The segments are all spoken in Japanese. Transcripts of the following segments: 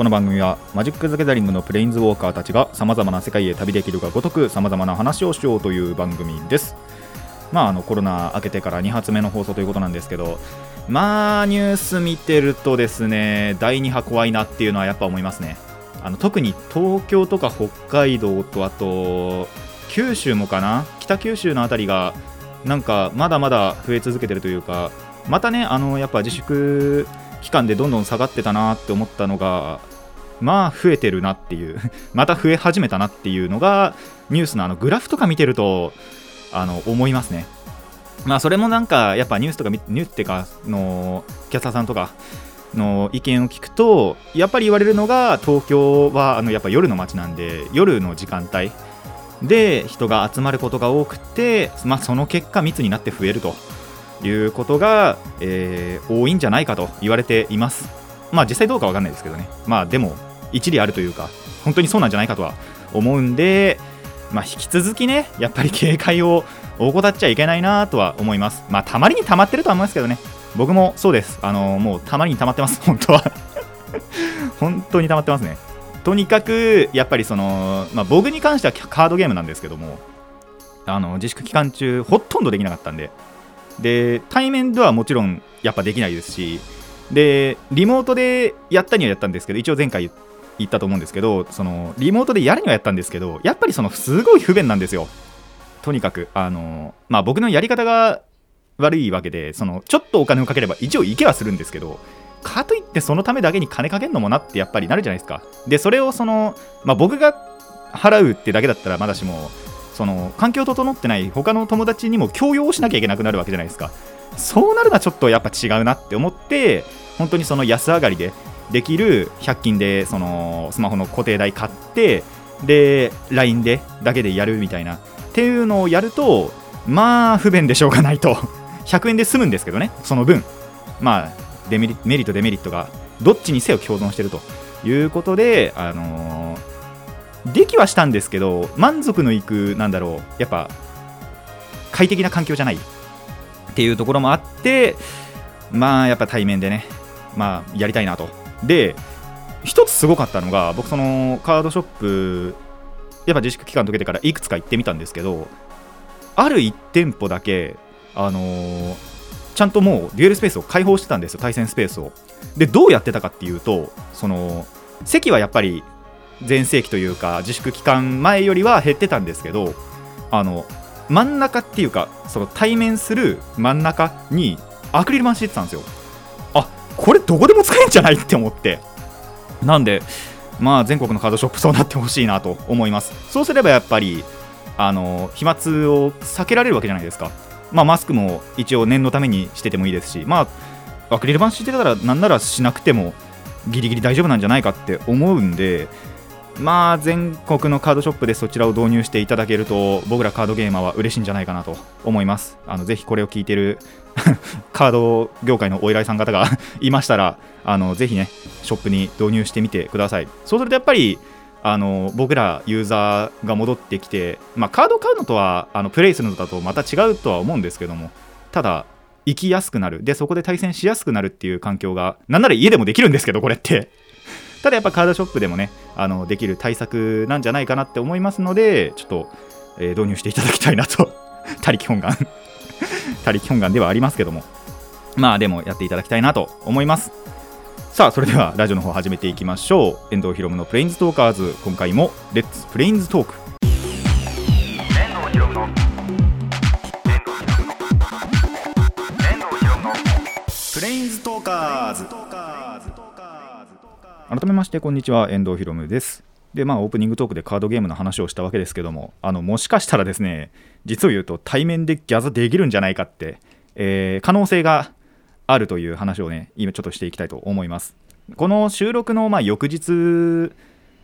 この番組はマジック・ザ・ギャザリングのプレインズウォーカーたちがさまざまな世界へ旅できるがごとくさまざまな話をしようという番組です。まああのコロナ明けてから2発目の放送ということなんですけどまあニュース見てるとですね第2波怖いなっていうのはやっぱ思いますね。あの特に東京とか北海道とあと九州もかな。北九州のあたりがなんかまだまだ増え続けてるというかまたねあのやっぱ自粛期間でどんどん下がってたなって思ったのがまあ増えてるなっていう また増え始めたなっていうのがニュースのあのグラフとか見てるとあの思いますね。まあそれもなんかやっぱニュースとかニューっていうかのキャスターさんとかの意見を聞くとやっぱり言われるのが東京はあのやっぱ夜の街なんで夜の時間帯で人が集まることが多くて、まあ、その結果密になって増えるということが、えー多いんじゃないかと言われています。まあ実際どうかわかんないですけどね。まあでも一理あるというか本当にそうなんじゃないかとは思うんでまあ引き続きねやっぱり警戒を 怠っちゃいけないなとは思います。まあたまりにたまってるとは思いますけどね。僕もそうです。あのもうたまりにたまってます 本当は。本当にたまってますね。とにかくやっぱりその、まあ、僕に関してはカードゲームなんですけどもあの自粛期間中ほとんどできなかったんで。で対面ではもちろんやっぱできないですしでリモートでやったにはやったんですけど一応前回言ったと思うんですけどそのリモートでやるにはやったんですけどやっぱりそのすごい不便なんですよ。とにかくあのまあ僕のやり方が悪いわけでそのちょっとお金をかければ一応行けはするんですけどかといってそのためだけに金かけんのもなってやっぱりなるじゃないですか。でそれをその、まあ、僕が払うってだけだったらまだしもその環境整ってない他の友達にも強要をしなきゃいけなくなるわけじゃないですか。そうなるのはちょっとやっぱ違うなって思って本当にその安上がりでできる100均でそのスマホの固定台買ってで LINE でだけでやるみたいな。っていうのをやるとまあ不便でしょうがないと。100円で済むんですけどねその分。まあデメリメリットデメリットがどっちにせよ共存してると。いうことであのーできはしたんですけど満足のいくなんだろうやっぱ快適な環境じゃない。っていうところもあってまあやっぱ対面でねまあやりたいなと。で一つすごかったのが僕そのカードショップやっぱ自粛期間解けてからいくつか行ってみたんですけどある1店舗だけあのーちゃんともうデュエルスペースを開放してたんですよ対戦スペースを。でどうやってたかっていうとその席はやっぱり全盛期というか自粛期間前よりは減ってたんですけどあの真ん中っていうかその対面する真ん中にアクリル板敷いてたんですよ。これどこでも使えんじゃないって思って。なんでまあ全国のカードショップそうなってほしいなと思います。そうすればやっぱりあの飛沫を避けられるわけじゃないですか。まあマスクも一応念のためにしててもいいですしまあアクリル板敷いてたらなんならしなくてもギリギリ大丈夫なんじゃないかって思うんでまあ全国のカードショップでそちらを導入していただけると僕らカードゲーマーは嬉しいんじゃないかなと思います。あのぜひこれを聞いてる カード業界のお偉いさん方がいましたらあのぜひねショップに導入してみてください。そうするとやっぱりあの僕らユーザーが戻ってきて、まあ、カードを買うのとはあのプレイするのだとまた違うとは思うんですけどもただ行きやすくなる。でそこで対戦しやすくなるっていう環境がなんなら家でもできるんですけどこれって。ただやっぱカードショップでもねあのできる対策なんじゃないかなって思いますのでちょっと、えー導入していただきたいなと。他力本願。他力本願ではありますけども。まあでもやっていただきたいなと思います。さあそれではラジオの方始めていきましょう。遠藤ひろむのプレインズトーカーズ。今回もレッツプレインズトーク遠藤ひろむの。プレインズトーカーズ改めましてこんにちは遠藤ひろむです。でまあオープニングトークでカードゲームの話をしたわけですけどもあのもしかしたらですね実を言うと対面でギャザできるんじゃないかって、えー可能性があるという話をね今ちょっとしていきたいと思います。この収録のまあ翌日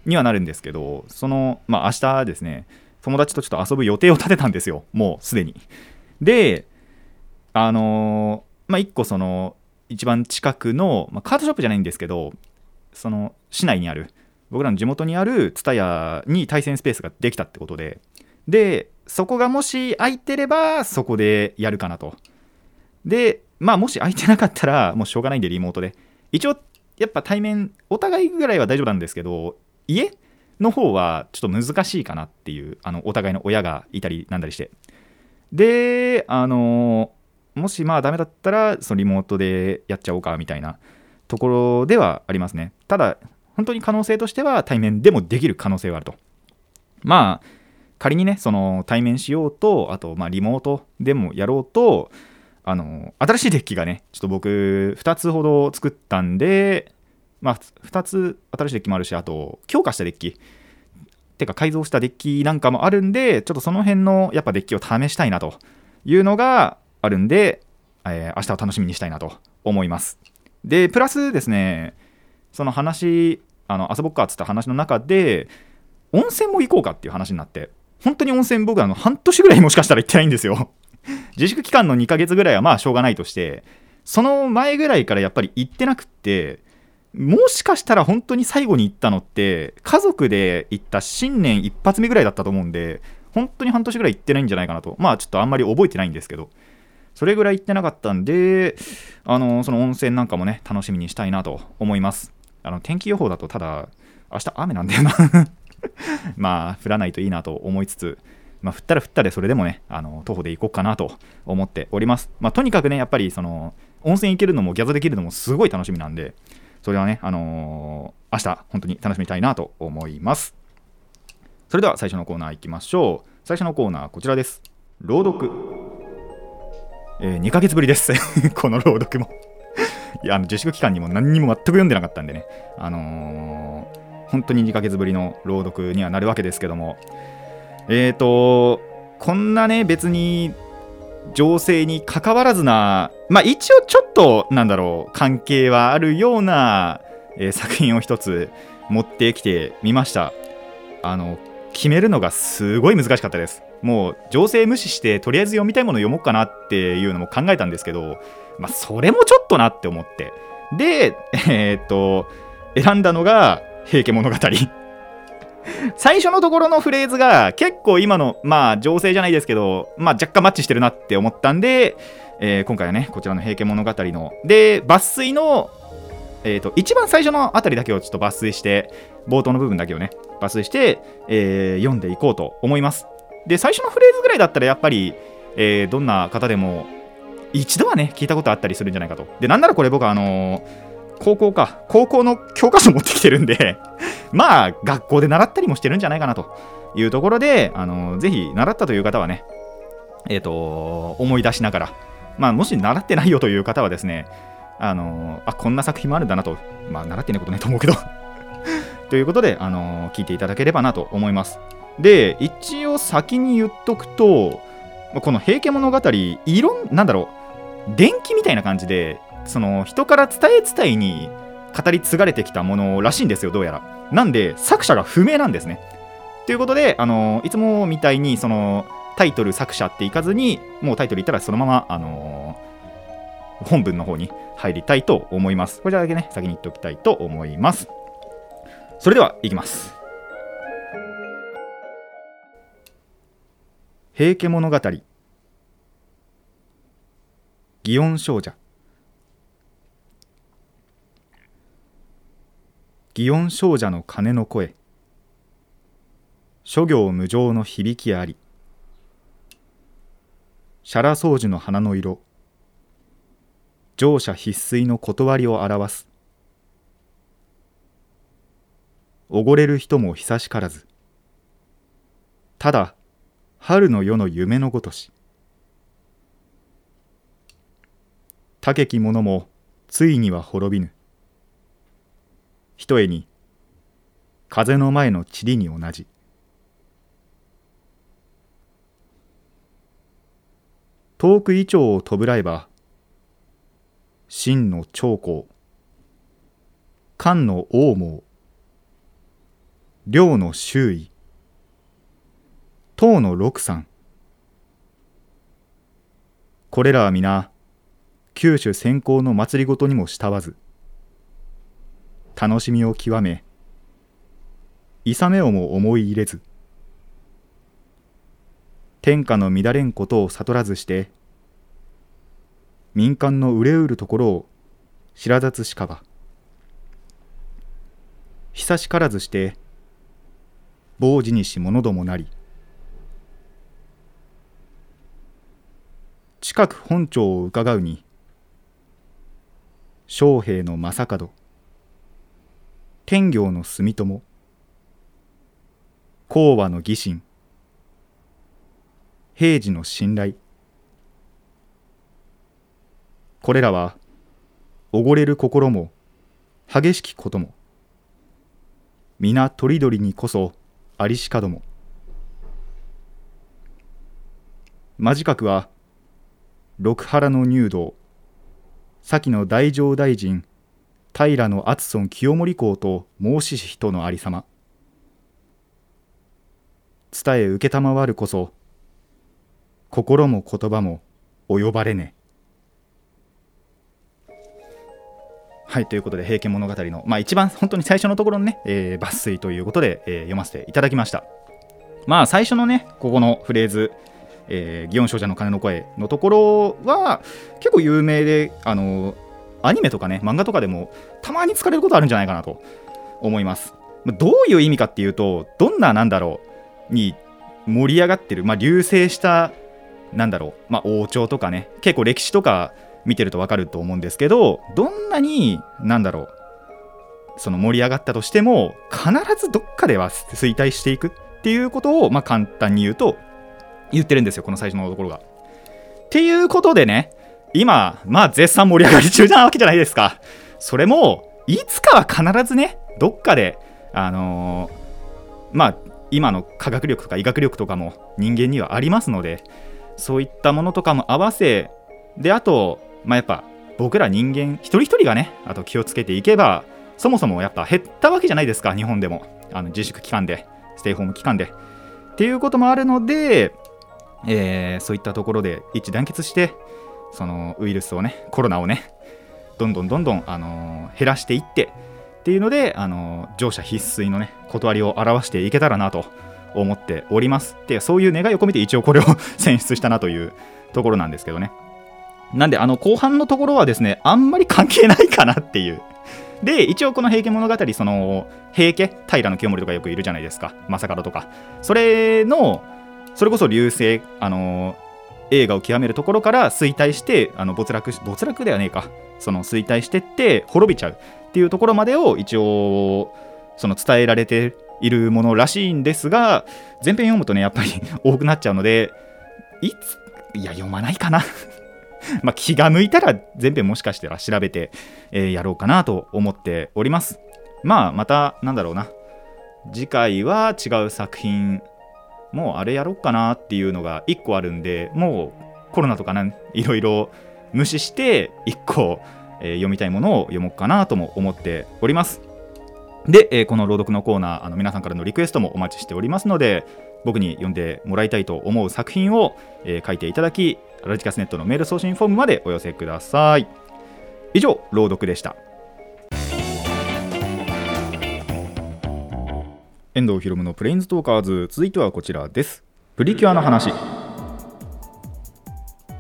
にはなるんですけどそのまあ明日ですね友達とちょっと遊ぶ予定を立てたんですよ。もうすでに。であのーまあ1個その一番近くの、まあ、カードショップじゃないんですけどその市内にある僕らの地元にある TSUTAYA に対戦スペースができたってことででそこがもし空いてればそこでやるかなと。でまあもし空いてなかったらもうしょうがないんでリモートで。一応やっぱ対面お互いぐらいは大丈夫なんですけど家の方はちょっと難しいかなっていうあのお互いの親がいたりなんだりして。であのもしまあダメだったらそのリモートでやっちゃおうかみたいな。ところではありますね。ただ本当に可能性としては対面でもできる可能性はあると。まあ仮にねその対面しようとあとまあリモートでもやろうとあの新しいデッキがねちょっと僕2つほど作ったんでまあ2つ新しいデッキもあるしあと強化したデッキ。てか改造したデッキなんかもあるんでちょっとその辺のやっぱデッキを試したいなというのがあるんで、えー明日を楽しみにしたいなと思います。でプラスですねその話あの遊ぼっかっつった話の中で温泉も行こうかっていう話になって本当に温泉僕あの半年ぐらいもしかしたら行ってないんですよ。自粛期間の2ヶ月ぐらいはまあしょうがないとしてその前ぐらいからやっぱり行ってなくってもしかしたら本当に最後に行ったのって家族で行った新年一発目ぐらいだったと思うんで本当に半年ぐらい行ってないんじゃないかなと。まあちょっとあんまり覚えてないんですけど。それぐらい行ってなかったんであのその温泉なんかもね楽しみにしたいなと思います。あの天気予報だとただ明日雨なんだよな。まあ降らないといいなと思いつつまあ、降ったら降ったでそれでもねあの徒歩で行こうかなと思っております、まあ、とにかくねやっぱりその温泉行けるのもギャザできるのもすごい楽しみなんでそれはねあのー明日本当に楽しみたいなと思います。それでは最初のコーナー行きましょう。最初のコーナーはこちらです。朗読。えー2ヶ月ぶりです。この朗読も。いやあの自粛期間にも何にも全く読んでなかったんでね。あのー本当に2ヶ月ぶりの朗読にはなるわけですけども。えーとこんなね別に情勢に関わらずなまあ一応ちょっとなんだろう関係はあるような、えー作品を一つ持ってきてみました。あの決めるのがすごい難しかったです。もう情勢無視してとりあえず読みたいものを読もうかなっていうのも考えたんですけどまあそれもちょっとなって思って。で えーっと選んだのが「平家物語」最初のところのフレーズが結構今のまあ情勢じゃないですけどまあ若干マッチしてるなって思ったんで、えー今回はねこちらの「平家物語の」で抜粋のえー、と一番最初のあたりだけをちょっと抜粋して冒頭の部分だけをね抜粋して、えー読んでいこうと思います。で最初のフレーズぐらいだったらやっぱり、えーどんな方でも一度はね聞いたことあったりするんじゃないかと。でなんならこれ僕はあのー高校か高校の教科書持ってきてるんで まあ学校で習ったりもしてるんじゃないかなと。いうところで、あのーぜひ習ったという方はねえっ、と思い出しながらまあもし習ってないよという方はですねあのあこんな作品もあるんだなと、まあ、習ってないことないと思うけど。ということで、あの聞いていただければなと思います。で、一応先に言っとくと、この平家物語、いろん、なんだろう、伝記みたいな感じで、その人から伝え伝えに語り継がれてきたものらしいんですよ、どうやら。なんで、作者が不明なんですね。ということで、あのいつもみたいに、その、タイトル作者っていかずに、もうタイトル言ったらそのまま、あの本文の方に入りたいと思います。こちらだけね、先に言っておきたいと思います。それでは、いきます。平家物語。祇園少女。祇園少女の鐘の声。諸行無常の響きあり。シャラ宗樹の花の色。乗車必須の断りを表す。おごれる人も久しからず。ただ春の夜の夢のごとし。高き者もついには滅びぬ。ひとえに風の前の塵に同じ。遠くイチョウを弔えば真の長江。漢の王毛領の周囲。唐の六山。これらは皆九種先行の祭りごとにも慕わず楽しみを極め勇めをも思い入れず天下の乱れんことを悟らずして民間の憂うるところを知らざつしかば久しからずして傍事にし者どもなり近く本庁を伺うに将兵の正門天行の住友講和の義心平時の信頼これらはおごれる心も激しきことも皆とりどりにこそありしかども間近くは六原の入道先の大乗大臣平の厚尊清盛公と申しし人のありさま。伝え承るこそ心も言葉も及ばれねはいということで「平家物語の」まあ一番本当に最初のところのね、えー、抜粋ということで、えー、読ませていただきました。まあ最初のねここのフレーズえー、祇園少女の鐘の声のところは結構有名であのアニメとかね漫画とかでもたまに使われることあるんじゃないかなと思います。どういう意味かっていうとどんななんだろうに盛り上がってる、まあ、流星したなんだろう、まあ、王朝とかね結構歴史とか見てると分かると思うんですけどどんなになんだろうその盛り上がったとしても必ずどっかでは衰退していくっていうことを、まあ、簡単に言うと言ってるんですよこの最初のところが。っていうことでね今まあ絶賛盛り上がり中なわけじゃないですか。それもいつかは必ずねどっかであのー、まあ今の科学力とか医学力とかも人間にはありますのでそういったものとかも合わせであとまあやっぱ僕ら人間一人一人がねあと気をつけていけばそもそもやっぱ減ったわけじゃないですか日本でも。あの自粛期間でステイホーム期間で。っていうこともあるので、えー、そういったところで一致団結してそのウイルスをねコロナをねどんどんどんどん、あのー、減らしていってっていうので、あのー、乗車必須のね断りを表していけたらなと思っております。でそういう願いを込めて一応これを 選出したなというところなんですけどね。なんであの後半のところはですねあんまり関係ないかなっていう。で一応この「平家物語」その平家平清盛とかよくいるじゃないですか正門とかそれのそれこそ流星あの映画を極めるところから衰退してあの没落没落ではねえかその衰退してって滅びちゃうっていうところまでを一応その伝えられているものらしいんですが前編読むとねやっぱり多くなっちゃうのでいついや読まないかな ま気が向いたら全編もしかしたら調べて、えー、やろうかなと思っております。まあまたなんだろうな。次回は違う作品もうあれやろうかなっていうのが1個あるんでもうコロナとかねいろいろ無視して1個、えー、読みたいものを読もうかなとも思っております。で、えー、この朗読のコーナーあの皆さんからのリクエストもお待ちしておりますので僕に読んでもらいたいと思う作品を、えー、書いていただきラジカスネットのメール送信フォームまでお寄せください。以上朗読でした。遠藤ひろむのプレインズトーカーズ。続いてはこちらです。プリキュアの話。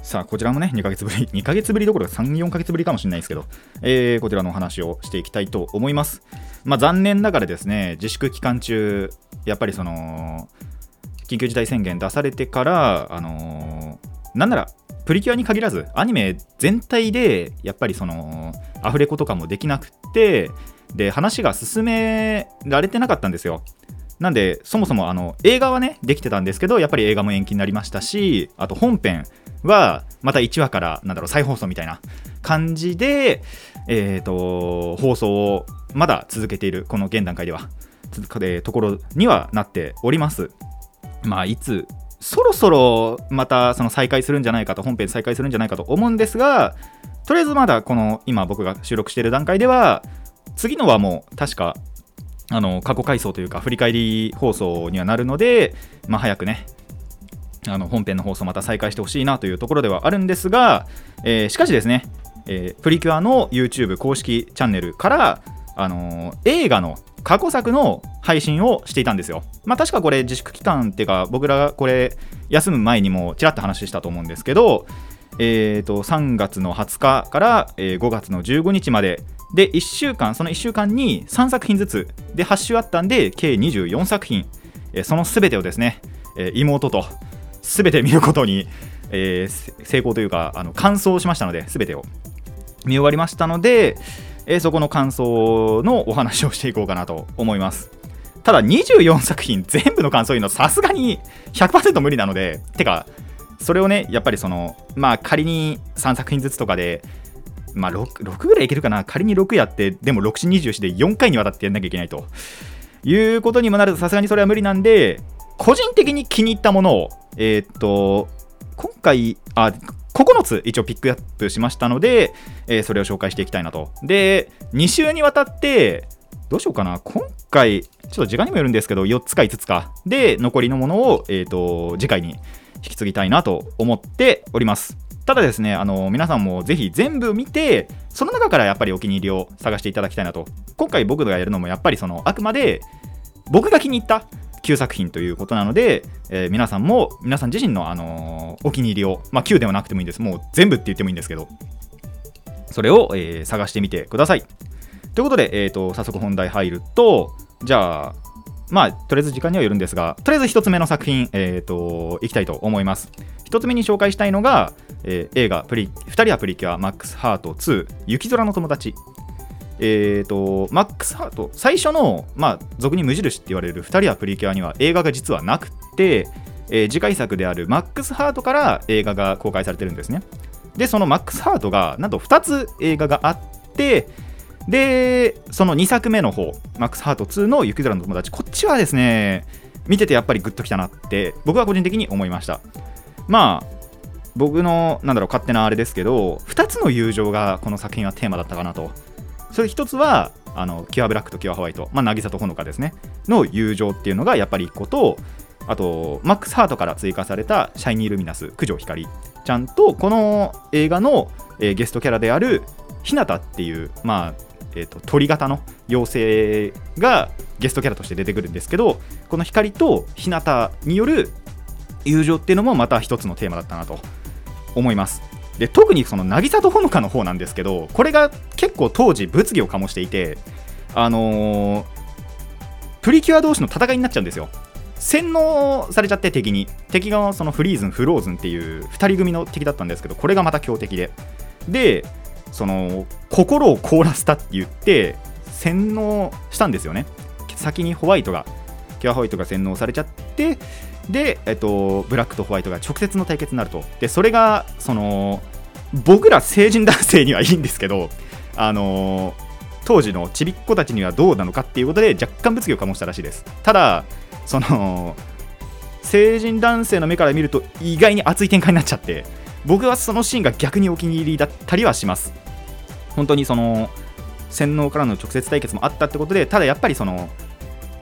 さあこちらもね2ヶ月ぶり 2ヶ月ぶりどころか34ヶ月ぶりかもしれないですけど、えー、こちらのお話をしていきたいと思います。まあ残念ながらですね自粛期間中やっぱりその緊急事態宣言出されてから、あのー、なんならプリキュアに限らずアニメ全体でやっぱりそのアフレコとかもできなくてで話が進められてなかったんですよ。なんでそもそもあの映画はねできてたんですけどやっぱり映画も延期になりましたしあと本編はまた1話からなんだろう再放送みたいな感じで、えーと、放送をまだ続けているこの現段階では。ところにはなっております。まあいつそろそろまたその再開するんじゃないかと本編再開するんじゃないかと思うんですがとりあえずまだこの今僕が収録している段階では次のはもう確かあの過去回想というか振り返り放送にはなるので、まあ、早くねあの本編の放送また再開してほしいなというところではあるんですが、えーしかしですね、えープリキュアの YouTube 公式チャンネルから、あのー映画の過去作の配信をしていたんですよ。まあ確かこれ自粛期間っていうか僕らがこれ休む前にもちらっと話したと思うんですけど、えー、と3月の20日から、5月の15日までで1週間その1週間に3作品ずつで8週あったんで計24作品、その全てをですね、妹と全て見ることに、えー成功というかあの完走しましたので全てを見終わりましたので、えーそこの感想のお話をしていこうかなと思います。ただ24作品全部の感想言うのさすがに100%無理なのでてかそれをねやっぱりそのまあ仮に3作品ずつとかでまあ 6, 6ぐらいいけるかな。仮に6やってでも6 4 24で4回にわたってやんなきゃいけないと。いうことにもなるとさすがにそれは無理なんで個人的に気に入ったものをえーっと今回あ9つ一応ピックアップしましたので、えーそれを紹介していきたいなと。で2週にわたってどうしようかな。今回ちょっと時間にもよるんですけど4つか5つか。で残りのものを、えー、と次回に引き継ぎたいなと思っております。ただですねあの皆さんもぜひ全部見てその中からやっぱりお気に入りを探していただきたいなと。今回僕がやるのもやっぱりそのあくまで僕が気に入った9作品ということなので、えー皆さんも皆さん自身の、あのーお気に入りを、まあ、9ではなくてもいいんです。もう全部って言ってもいいんですけどそれを、えー探してみてください。ということで、えー、と早速本題入るとじゃあまあとりあえず時間にはよるんですがとりあえず1つ目の作品、えー、といきたいと思います。1つ目に紹介したいのが、えー映画プリ「2人はプリキュアマックスハート2雪空の友達」えー、とマックスハート最初の、まあ、俗に無印って言われる2人はプリキュアには映画が実はなくて、えー次回作であるマックスハートから映画が公開されてるんですね。でそのマックスハートがなんと2つ映画があってでその2作目の方マックスハート2の雪空の友達こっちはですね見ててやっぱりグッときたなって僕は個人的に思いました。まあ僕のなんだろう勝手なあれですけど2つの友情がこの作品はテーマだったかなと。それ一つはあのキュアブラックとキュアホワイト、まあ、渚とほのかですね。の友情っていうのがやっぱり1個とあとマックスハートから追加されたシャイニールミナス九条光ちゃんとこの映画の、えーゲストキャラであるひなたっていうまあえーと鳥型の妖精がゲストキャラとして出てくるんですけどこの光とひなたによる友情っていうのもまた一つのテーマだったなと思います。で特にその渚とほのかの方なんですけどこれが結構当時物議を醸していてあのープリキュア同士の戦いになっちゃうんですよ。洗脳されちゃって敵に。敵がそのフリーズンフローズンっていう2人組の敵だったんですけどこれがまた強敵で。でその心を凍らせたって言って洗脳したんですよね。先にホワイトがキュアホワイトが洗脳されちゃってで、えっと、ブラックとホワイトが直接の対決になると。でそれがその僕ら成人男性にはいいんですけどあの当時のちびっ子たちにはどうなのかっていうことで若干物議を醸したらしいです。ただその成人男性の目から見ると意外に熱い展開になっちゃって僕はそのシーンが逆にお気に入りだったりはします。本当にその洗脳からの直接対決もあったってことでただやっぱりその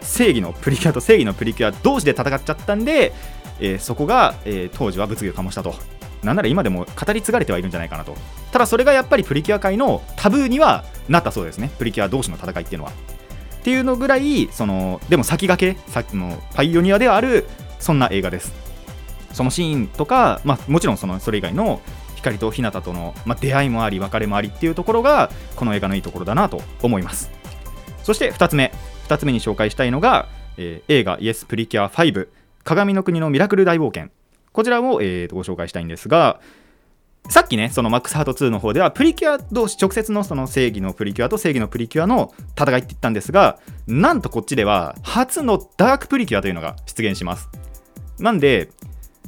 正義のプリキュアと正義のプリキュア同士で戦っちゃったんで、えーそこが、えー当時は物議を醸したと。なんなら今でも語り継がれてはいるんじゃないかなと。ただそれがやっぱりプリキュア界のタブーにはなったそうですね。プリキュア同士の戦いっていうのは。っていうのぐらいそのでも先駆けさっきのパイオニアではあるそんな映画です。そのシーンとか、まあ、もちろんそのそれ以外の光と日向との、まあ、出会いもあり別れもありっていうところがこの映画のいいところだなと思います。そして2つ目。2つ目に紹介したいのが、えー映画イエスプリキュア5鏡の国のミラクル大冒険こちらを、えーご紹介したいんですがさっきね、そのマックスハート2の方では、プリキュア同士、直接のその正義のプリキュアと正義のプリキュアの戦いって言ったんですが、なんとこっちでは、初のダークプリキュアというのが出現します。なんで、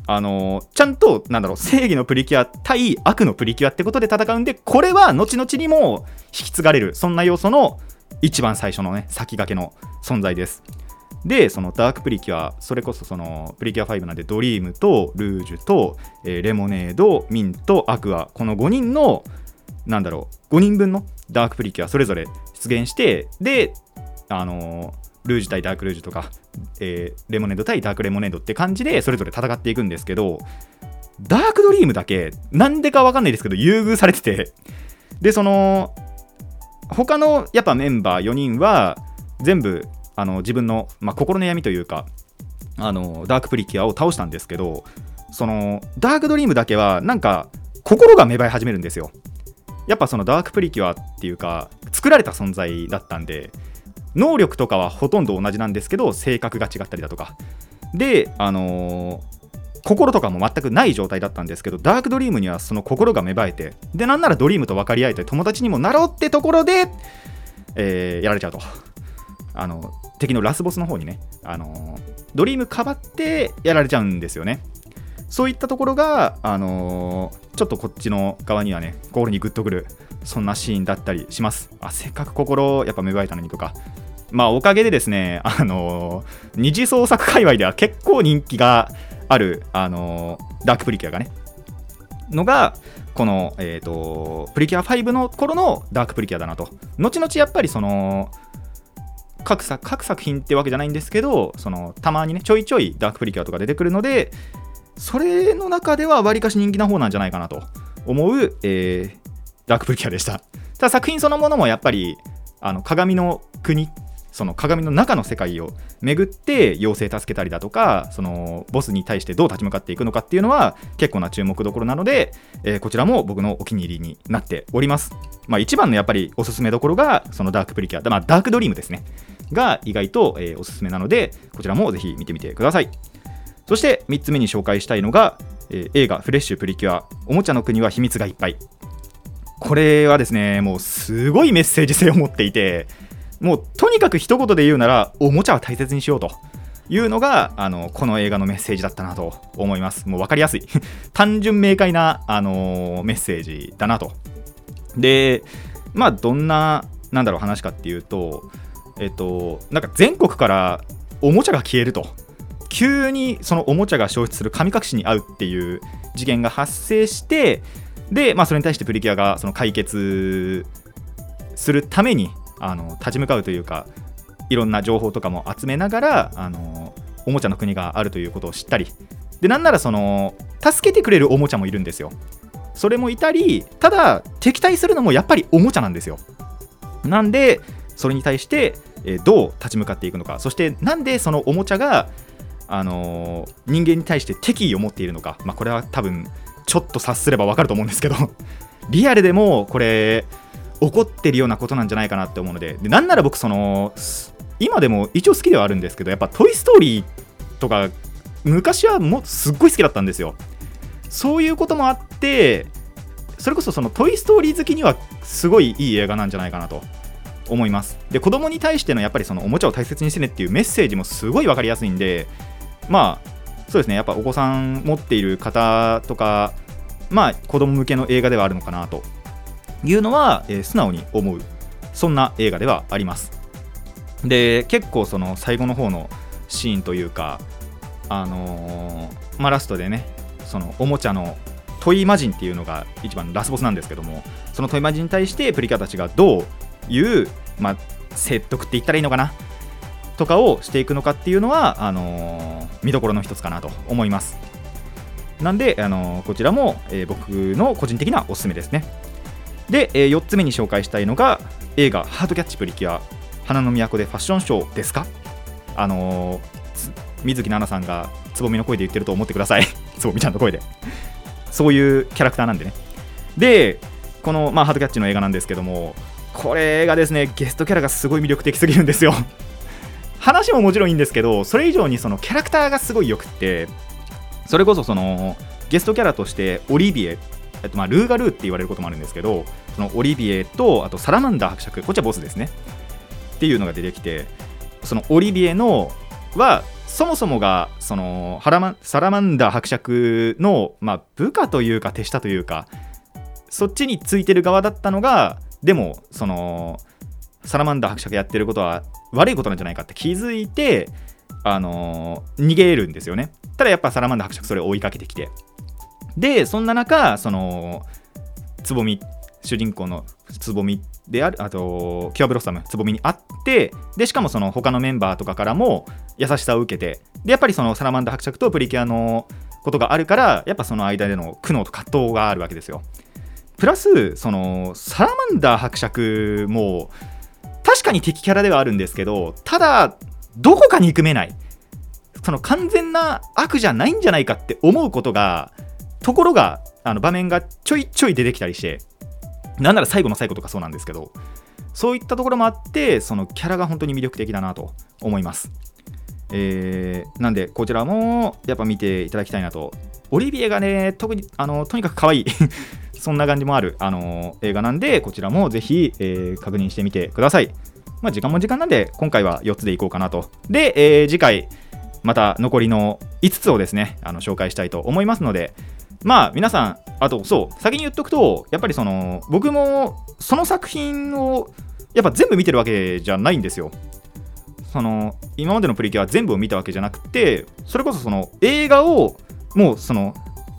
あのーちゃんと、なんだろう、正義のプリキュア対悪のプリキュアってことで戦うんで、これは後々にも引き継がれる、そんな要素の一番最初のね、先駆けの存在です。で、そのダークプリキュア、それこそそのプリキュア5なんで、ドリームとルージュと、えーレモネード、ミント、アクア、この5人の、なんだろう、5人分のダークプリキュア、それぞれ出現して、で、あのールージュ対ダークルージュとか、えーレモネード対ダークレモネードって感じでそれぞれ戦っていくんですけどダークドリームだけなんでかわかんないですけど優遇されててでその他のやっぱメンバー4人は全部あの自分の、まあ、心の闇というかあのダークプリキュアを倒したんですけどそのダークドリームだけはなんか心が芽生え始めるんですよ。やっぱそのダークプリキュアっていうか作られた存在だったんで能力とかはほとんど同じなんですけど性格が違ったりだとか。であのー心とかも全くない状態だったんですけどダークドリームにはその心が芽生えてでなんならドリームと分かり合えて友達にもなろうってところで、えーやられちゃうと。あの敵のラスボスの方にね、あのドリームかばってやられちゃうんですよね。そういったところが、あのちょっとこっちの側にはね心にグッとくるそんなシーンだったりします。あせっかく心やっぱ芽生えたのにとか。まあおかげでですね、あの二次創作界隈では結構人気がある、あのダークプリキュアがね。のがこの、えー、とプリキュア5の頃のダークプリキュアだなと。後々やっぱりその各作各作品ってわけじゃないんですけどそのたまにねちょいちょいダークプリキュアとか出てくるのでそれの中ではわりかし人気な方なんじゃないかなと思う、えーダークプリキュアでした。ただ作品そのものもやっぱりあの鏡の国その鏡の中の世界を巡って妖精助けたりだとかそのボスに対してどう立ち向かっていくのかっていうのは結構な注目どころなので、えーこちらも僕のお気に入りになっております、まあ、一番のやっぱりおすすめどころがそのダークプリキュア、まあ、ダークドリームですね。が意外と、えーおすすめなのでこちらもぜひ見てみてください。そして3つ目に紹介したいのが、えー映画「フレッシュプリキュアおもちゃの国は秘密がいっぱい」これはですねもうすごいメッセージ性を持っていてもうとにかく一言で言うならおもちゃは大切にしようと。いうのがあのこの映画のメッセージだったなと思います。もう分かりやすい。単純明快な、あのーメッセージだなと。でまあどんななんだろう話かっていうとえっとなんか全国からおもちゃが消えると。急にそのおもちゃが消失する神隠しに遭うっていう事件が発生してで、まあ、それに対してプリキュアがその解決するためにあの立ち向かうというかいろんな情報とかも集めながらあのおもちゃの国があるということを知ったり。でなんならその助けてくれるおもちゃもいるんですよ。それもいたりただ敵対するのもやっぱりおもちゃなんですよ。なんでそれに対して、どう立ち向かっていくのか。そしてなんでそのおもちゃがあの人間に対して敵意を持っているのか、まあ、これは多分ちょっと察すればわかると思うんですけど。リアルでもこれ起こってるようなことなんじゃないかなって思うので。でなんなら僕その今でも一応好きではあるんですけどやっぱ「トイ・ストーリー」とか昔はもうすっごい好きだったんですよ。そういうこともあってそれこそその「トイ・ストーリー」好きにはすごいいい映画なんじゃないかなと。思います。で子供に対してのやっぱりそのおもちゃを大切にしてねっていうメッセージもすごい分かりやすいんでまあそうですね。やっぱお子さん持っている方とかまあ子供向けの映画ではあるのかなと。いうのは、えー素直に思う。そんな映画ではあります。で結構その最後の方のシーンというかあのーまあラストでねそのおもちゃのトイマジンっていうのが一番ラスボスなんですけどもそのトイマジンに対してプリキュアたちがどういう、まあ、説得って言ったらいいのかなとかをしていくのかっていうのはあのー見どころの一つかなと思います。なんで、あのーこちらも、え僕の個人的なおすすめですね。で、え4つ目に紹介したいのが映画「ハートキャッチプリキュア花の都でファッションショー」ですか？あのー水木奈々さんがつぼみの声で言ってると思ってください。つぼみちゃんの声で。そういうキャラクターなんでね。でこの、まあ、ハートキャッチの映画なんですけどもこれがですねゲストキャラがすごい魅力的すぎるんですよ。話ももちろんいいんですけどそれ以上にそのキャラクターがすごいよくってそれこそそのゲストキャラとしてオリビエえっとまあルーガルーって言われることもあるんですけどそのオリビエとあとサラマンダー伯爵こっちはボスですね。っていうのが出てきてそのオリビエのはそもそもがそのハラマサラマンダー伯爵の、まあ、部下というか手下というかそっちについてる側だったのがでもそのサラマンダー伯爵やってることは悪いことなんじゃないかって気づいてあの逃げるんですよね。ただやっぱサラマンダー伯爵それを追いかけてきて。でそんな中そのつぼみ主人公のつぼみであるあとキュアブロッサムつぼみにあってでしかもその他のメンバーとかからも優しさを受けてでやっぱりそのサラマンダ伯爵とプリキュアのことがあるからやっぱその間での苦悩と葛藤があるわけですよ。プラスそのサラマンダー伯爵も確かに敵キャラではあるんですけどただどこか憎めない。その完全な悪じゃないんじゃないかって思うことがところがあの場面がちょいちょい出てきたりしてなんなら最後の最後とかそうなんですけどそういったところもあってそのキャラが本当に魅力的だなと思います。えー、なんでこちらもやっぱ見ていただきたいなと。オリビエがね特にあのとにかく可愛い。そんな感じもあるあの映画なんでこちらもぜひ、えー、確認してみてください。まあ時間も時間なんで今回は4つでいこうかなと。で、えー、次回また残りの5つをですねあの紹介したいと思いますのでまあ皆さんあとそう先に言っとくとやっぱりその僕もその作品をやっぱ全部見てるわけじゃないんですよ。その今までのプリキュア全部を見たわけじゃなくてそれこそその映画をもうその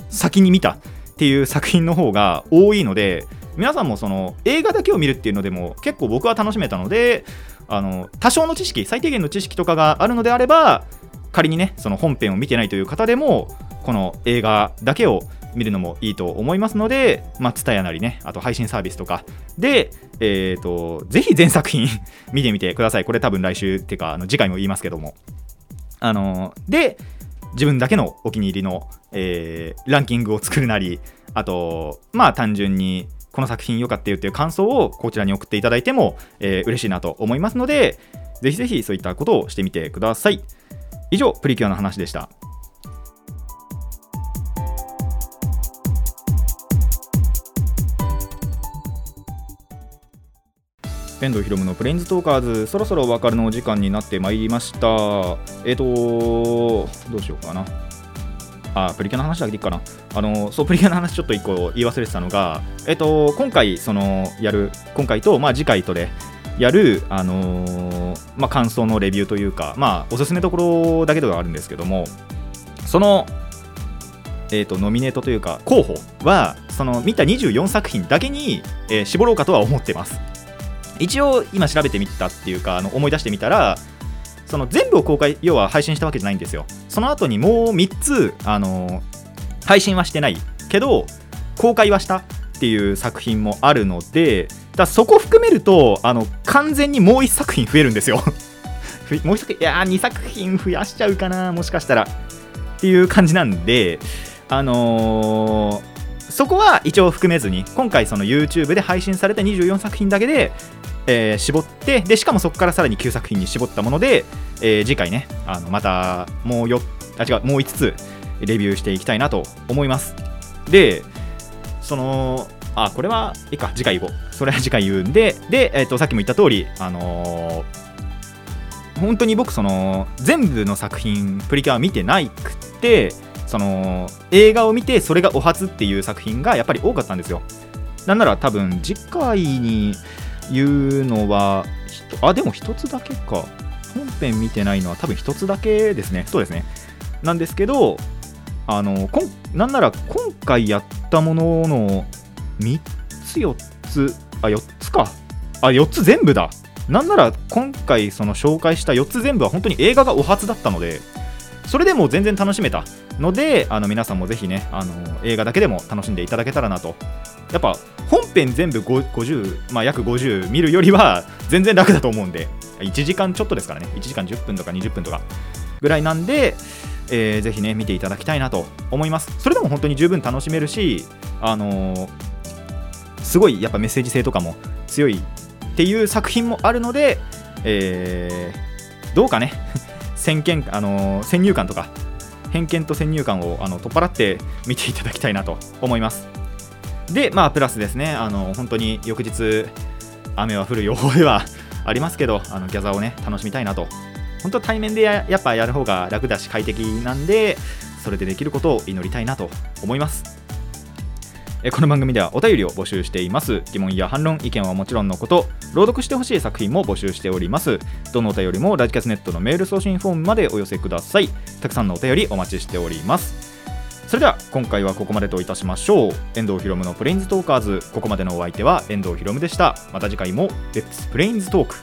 先に見たっていう作品の方が多いので皆さんもその映画だけを見るっていうのでも結構僕は楽しめたのであの多少の知識最低限の知識とかがあるのであれば仮にねその本編を見てないという方でもこの映画だけを見るのもいいと思いますので、まあ、ツタヤなりね、あと配信サービスとかで、えーと、ぜひ全作品 見てみてください。これ多分来週っていうか、あの次回も言いますけども。あので、自分だけのお気に入りの、えー、ランキングを作るなり、あと、まあ単純にこの作品良かったよっていう感想をこちらに送っていただいても、えー、嬉しいなと思いますので、ぜひぜひそういったことをしてみてください。以上、プリキュアの話でした。遠藤ひろむのプレインズトーカーズ。そろそろお別れのお時間になってまいりました。えっ、ー、とどうしようかな。あプリキュアの話だけでいいかな。あのそうプリキュアの話ちょっと1個言い忘れてたのがえっ、ー、と今回そのやる今回とまあ次回とでやる、あのー、まあ、感想のレビューというか、まあ、おすすめところだけではあるんですけども、その、えーと、ノミネートというか、候補は、その見た24作品だけに、えー、絞ろうかとは思ってます。一応今調べてみたっていうかあの思い出してみたらその全部を公開要は配信したわけじゃないんですよ。その後にもう3つあの配信はしてない。けど公開はしたっていう作品もあるのでだそこ含めるとあの完全にもう1作品増えるんですよ。もう1作いやー2作品増やしちゃうかなもしかしたら。っていう感じなんであのーそこは一応含めずに今回その YouTube で配信された24作品だけでえー、絞ってでしかもそこからさらに9作品に絞ったもので、えー、次回ねあのまたもうよあ違うもう5つレビューしていきたいなと思います。でそのあこれはいいか次回言おう。それは次回言うんでで、えーと、さっきも言った通りあのー、本当に僕その全部の作品プリキュア見てないくてその映画を見てそれがお初っていう作品がやっぱり多かったんですよなんなら多分次回にいうのは、あ、でも1つだけか。本編見てないのは多分1つだけですね。そうですね。なんですけど、あの、こんなんなら今回やったものの3つ、4つ、あ、4つか。あ、4つ全部だ。なんなら今回その紹介した4つ全部は本当に映画がお初だったので、それでも全然楽しめたので、あの皆さんもぜひね、あの映画だけでも楽しんでいただけたらなと。やっぱ本編全部50、まあ、約50見るよりは全然楽だと思うんで、1時間ちょっとですからね、1時間10分とか20分とかぐらいなんで、えー、ぜひね、見ていただきたいなと思います。それでも本当に十分楽しめるし、あのー、すごいやっぱメッセージ性とかも強いっていう作品もあるので、えー、どうかね、先見あの、先入観とか、偏見と先入観をあの取っ払って見ていただきたいなと思います。で、まあ、プラスですね、あの本当に翌日、雨は降る予報ではありますけど、あのギャザーをね、楽しみたいなと。本当対面でややっぱやる方が楽だし快適なんで、それでできることを祈りたいなと思います。この番組ではお便りを募集しています。疑問や反論意見はもちろんのこと朗読してほしい作品も募集しております。どのお便りもラジキャスネットのメール送信フォームまでお寄せください。たくさんのお便りお待ちしております。それでは今回はここまでといたしましょう。遠藤ひろむのプレインズトーカーズ。ここまでのお相手は遠藤ひろむでした。また次回もレッツプレインズトーク